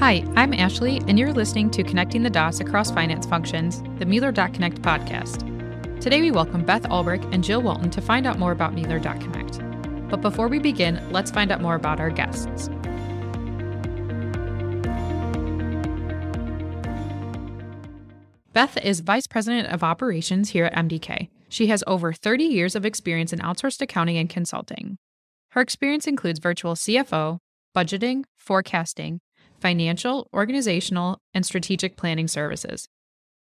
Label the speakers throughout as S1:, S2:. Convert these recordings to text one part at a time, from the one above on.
S1: Hi, I'm Ashley, and you're listening to Connecting the Dots Across Finance Functions, the Mueller dotKonnect podcast. Today we welcome Beth Ulbrich and Jill Walton to find out more about Mueller dotKonnect. But before we begin, let's find out more about our guests. Beth is Vice President of Operations here at MDK. She has over 30 years of experience in outsourced accounting and consulting. Her experience includes virtual CFO, budgeting, forecasting, financial, organizational, and strategic planning services.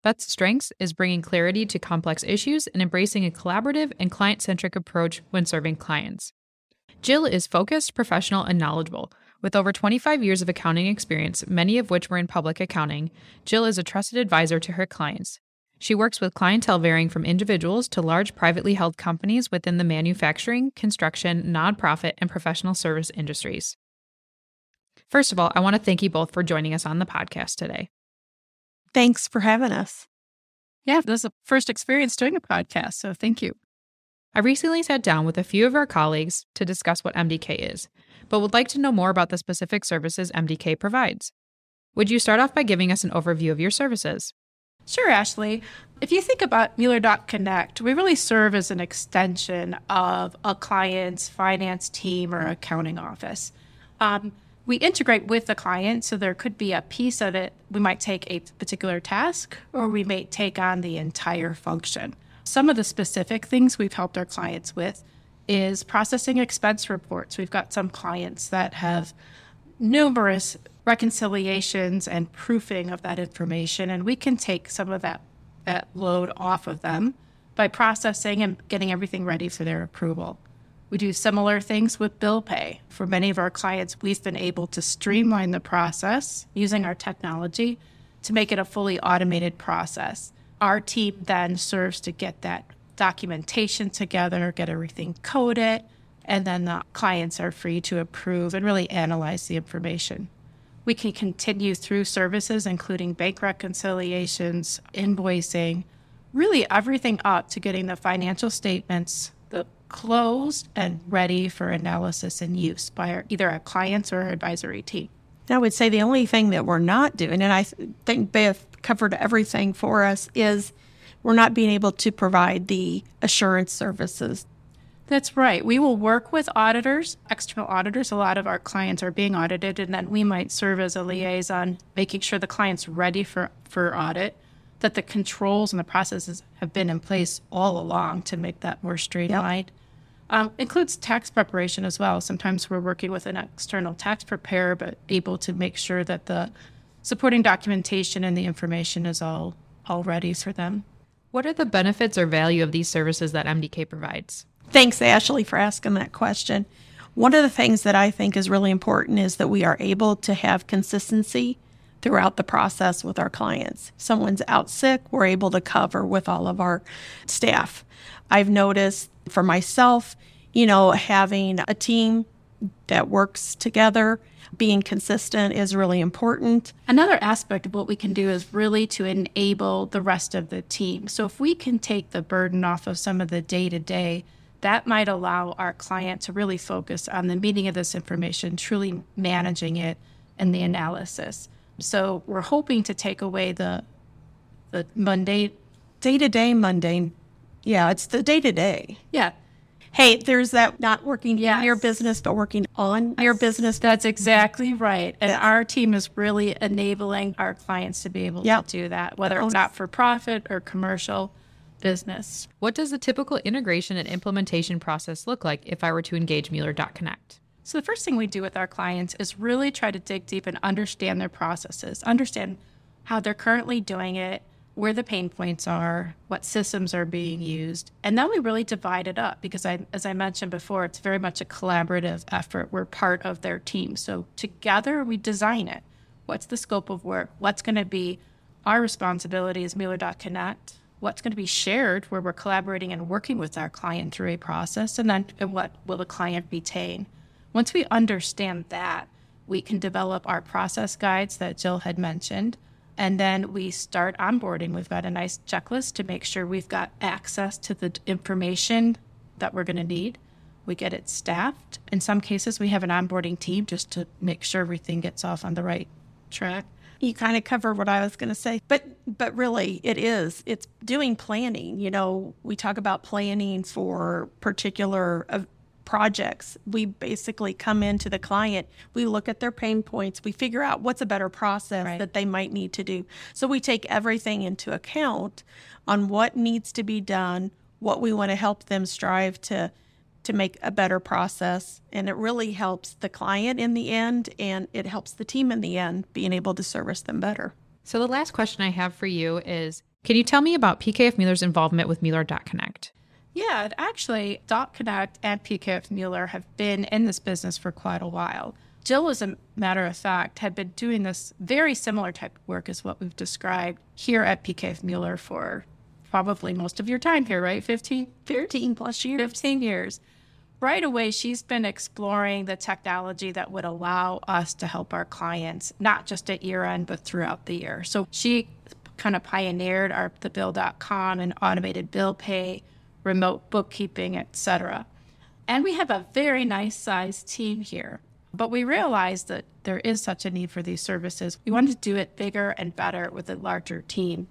S1: Beth's strengths is bringing clarity to complex issues and embracing a collaborative and client centric approach when serving clients. Jill is focused, professional, and knowledgeable. With over 25 years of accounting experience, many of which were in public accounting, Jill is a trusted advisor to her clients. She works with clientele varying from individuals to large privately held companies within the manufacturing, construction, nonprofit, and professional service industries. First of all, I want to thank you both for joining us on the podcast today.
S2: Thanks for having us.
S3: Yeah, this is a first experience doing a podcast, so thank you.
S1: I recently sat down with a few of our colleagues to discuss what MDK is, but would like to know more about the specific services MDK provides. Would you start off by giving us an overview of your services?
S3: Sure, Ashley. If you think about Mueller dotKonnect, we really serve as an extension of a client's finance team or accounting office. Um, we integrate with the client, so there could be a piece of it. We might take a particular task or we may take on the entire function. Some of the specific things we've helped our clients with is processing expense reports. We've got some clients that have numerous reconciliations and proofing of that information, and we can take some of that, that load off of them by processing and getting everything ready for their approval. We do similar things with bill pay. For many of our clients, we've been able to streamline the process using our technology to make it a fully automated process. Our team then serves to get that documentation together, get everything coded, and then the clients are free to approve and really analyze the information. We can continue through services, including bank reconciliations, invoicing, really everything up to getting the financial statements the closed and ready for analysis and use by our, either our clients or our advisory team.
S2: I would say the only thing that we're not doing, and I think Beth covered everything for us, is we're not being able to provide the assurance services.
S3: That's right. We will work with auditors, external auditors. A lot of our clients are being audited, and then we might serve as a liaison, making sure the client's ready for, for audit, that the controls and the processes have been in place all along to make that more streamlined. Yep. Um, includes tax preparation as well. Sometimes we're working with an external tax preparer, but able to make sure that the supporting documentation and the information is all all ready for them.
S1: What are the benefits or value of these services that MDK provides?
S2: Thanks, Ashley, for asking that question. One of the things that I think is really important is that we are able to have consistency throughout the process with our clients. Someone's out sick, we're able to cover with all of our staff. I've noticed for myself, you know, having a team that works together being consistent is really important.
S3: Another aspect of what we can do is really to enable the rest of the team. So if we can take the burden off of some of the day to day, that might allow our client to really focus on the meaning of this information, truly managing it and the analysis. So we're hoping to take away the the mundane
S2: day to day mundane. Yeah, it's the day to day.
S3: Yeah
S2: hey, there's that not working yes. in your business, but working on yes. your business.
S3: That's exactly right. And yes. our team is really enabling our clients to be able yep. to do that, whether it's not for profit or commercial business.
S1: What does the typical integration and implementation process look like if I were to engage Mueller dotKonnect?
S3: So, the first thing we do with our clients is really try to dig deep and understand their processes, understand how they're currently doing it, where the pain points are, what systems are being used. And then we really divide it up because I as I mentioned before, it's very much a collaborative effort. We're part of their team. So together we design it. What's the scope of work? What's going to be our responsibility as Mueller dotKonnect? What's going to be shared where we're collaborating and working with our client through a process? And then and what will the client retain? Once we understand that, we can develop our process guides that Jill had mentioned and then we start onboarding. We've got a nice checklist to make sure we've got access to the information that we're going to need. We get it staffed. In some cases, we have an onboarding team just to make sure everything gets off on the right track.
S2: You kind of covered what I was going to say, but but really, it is. It's doing planning. You know, we talk about planning for particular uh, projects. We basically come into the client, we look at their pain points, we figure out what's a better process
S3: Right.
S2: that they might need to do. So we take everything into account on what needs to be done, what we want to help them strive to to make a better process and it really helps the client in the end and it helps the team in the end being able to service them better.
S1: So, the last question I have for you is Can you tell me about PKF Mueller's involvement with Mueller
S3: dotKonnect? Yeah, actually, dotKonnect and PKF Mueller have been in this business for quite a while. Jill, as a matter of fact, had been doing this very similar type of work as what we've described here at PKF Mueller for probably most of your time here, right? 15,
S2: 15 plus years.
S3: 15 years. Right away, she's been exploring the technology that would allow us to help our clients, not just at year end, but throughout the year. So she kind of pioneered our the Bill.com and automated bill pay, remote bookkeeping, etc. And we have a very nice sized team here. But we realized that there is such a need for these services. We wanted to do it bigger and better with a larger team.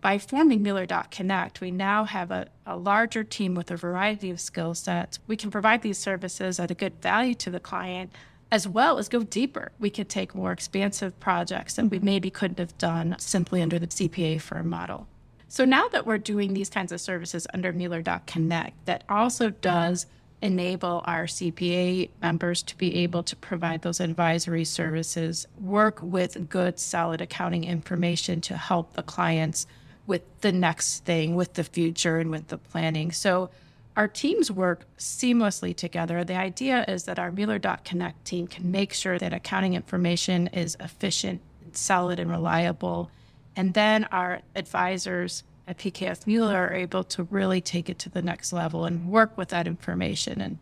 S3: By forming Mueller dotKonnect, we now have a, a larger team with a variety of skill sets. We can provide these services at a good value to the client, as well as go deeper. We could take more expansive projects that we maybe couldn't have done simply under the CPA firm model. So now that we're doing these kinds of services under Mueller dotKonnect, that also does enable our CPA members to be able to provide those advisory services, work with good, solid accounting information to help the clients with the next thing, with the future, and with the planning. So our teams work seamlessly together. The idea is that our Mueller dotKonnect team can make sure that accounting information is efficient, solid, and reliable. And then our advisors at PKF Mueller are able to really take it to the next level and work with that information. And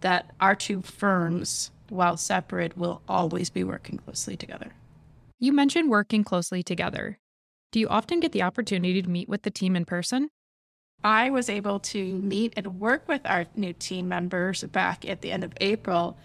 S3: that our two firms, while separate, will always be working closely together.
S1: You mentioned working closely together. Do you often get the opportunity to meet with the team in person?
S3: I was able to meet and work with our new team members back at the end of April.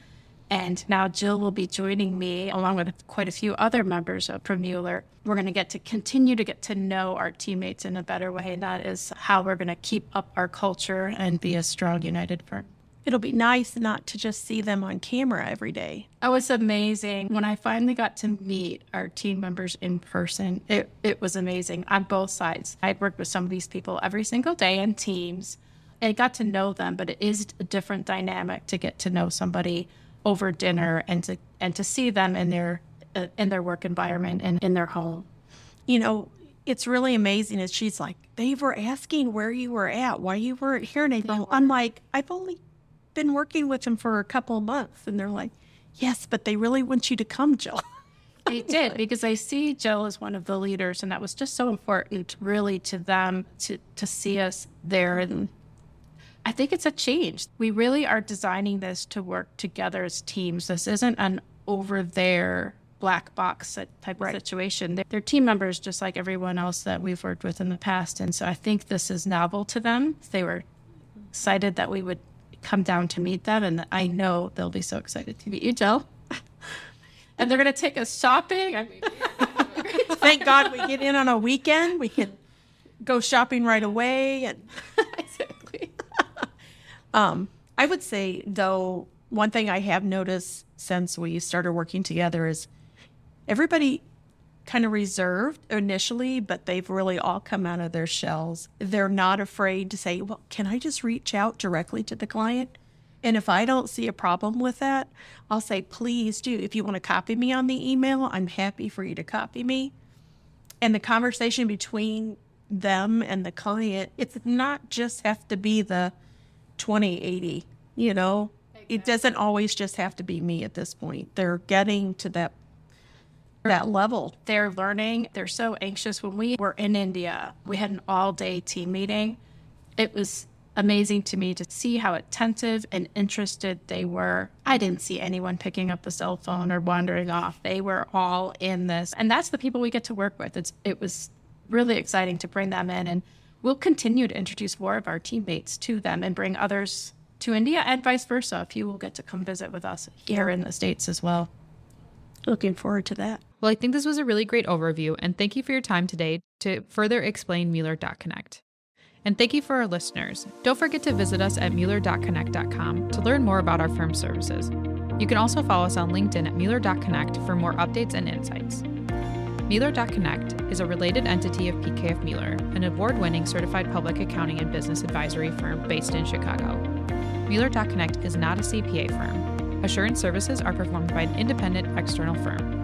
S3: And now Jill will be joining me along with quite a few other members of from We're going to get to continue to get to know our teammates in a better way. And that is how we're going to keep up our culture and be a strong, united firm.
S2: It'll be nice not to just see them on camera every day.
S3: Oh, it's amazing. When I finally got to meet our team members in person, it, it was amazing on both sides. I'd worked with some of these people every single day in teams and got to know them, but it is a different dynamic to get to know somebody over dinner and to and to see them in their uh, in their work environment and in their home.
S2: You know, it's really amazing. Is she's like, they were asking where you were at, why you weren't here. And I go, I'm like, I've only been working with them for a couple of months. And they're like, yes, but they really want you to come, Jill.
S3: They did because I see Jill as one of the leaders, and that was just so important, really, to them to to see us there. And I think it's a change. We really are designing this to work together as teams. This isn't an over there black box type
S2: Right.
S3: of situation. They're, they're team members just like everyone else that we've worked with in the past, and so I think this is novel to them. They were excited that we would come down to meet them, and I know they'll be so excited to meet you, Jill. and they're going to take us shopping. I mean,
S2: Thank God we get in on a weekend. We can go shopping right away. And. um, I would say, though, one thing I have noticed since we started working together is everybody kind of reserved initially, but they've really all come out of their shells. They're not afraid to say, Well, can I just reach out directly to the client? And if I don't see a problem with that, I'll say, Please do. If you want to copy me on the email, I'm happy for you to copy me. And the conversation between them and the client, it's not just have to be the 2080, you know? It doesn't always just have to be me at this point. They're getting to that that level.
S3: They're learning. They're so anxious. When we were in India, we had an all day team meeting. It was amazing to me to see how attentive and interested they were. I didn't see anyone picking up the cell phone or wandering off. They were all in this. And that's the people we get to work with. It's it was really exciting to bring them in and we'll continue to introduce more of our teammates to them and bring others to India and vice versa. If you will get to come visit with us here in the States as well.
S2: Looking forward to that.
S1: Well, I think this was a really great overview, and thank you for your time today to further explain Mueller dotKonnect. And thank you for our listeners. Don't forget to visit us at Mueller dotKonnect.com to learn more about our firm's services. You can also follow us on LinkedIn at Mueller dotKonnect for more updates and insights. Mueller dotKonnect is a related entity of PKF Mueller, an award winning certified public accounting and business advisory firm based in Chicago. Mueller dotKonnect is not a CPA firm. Assurance services are performed by an independent external firm.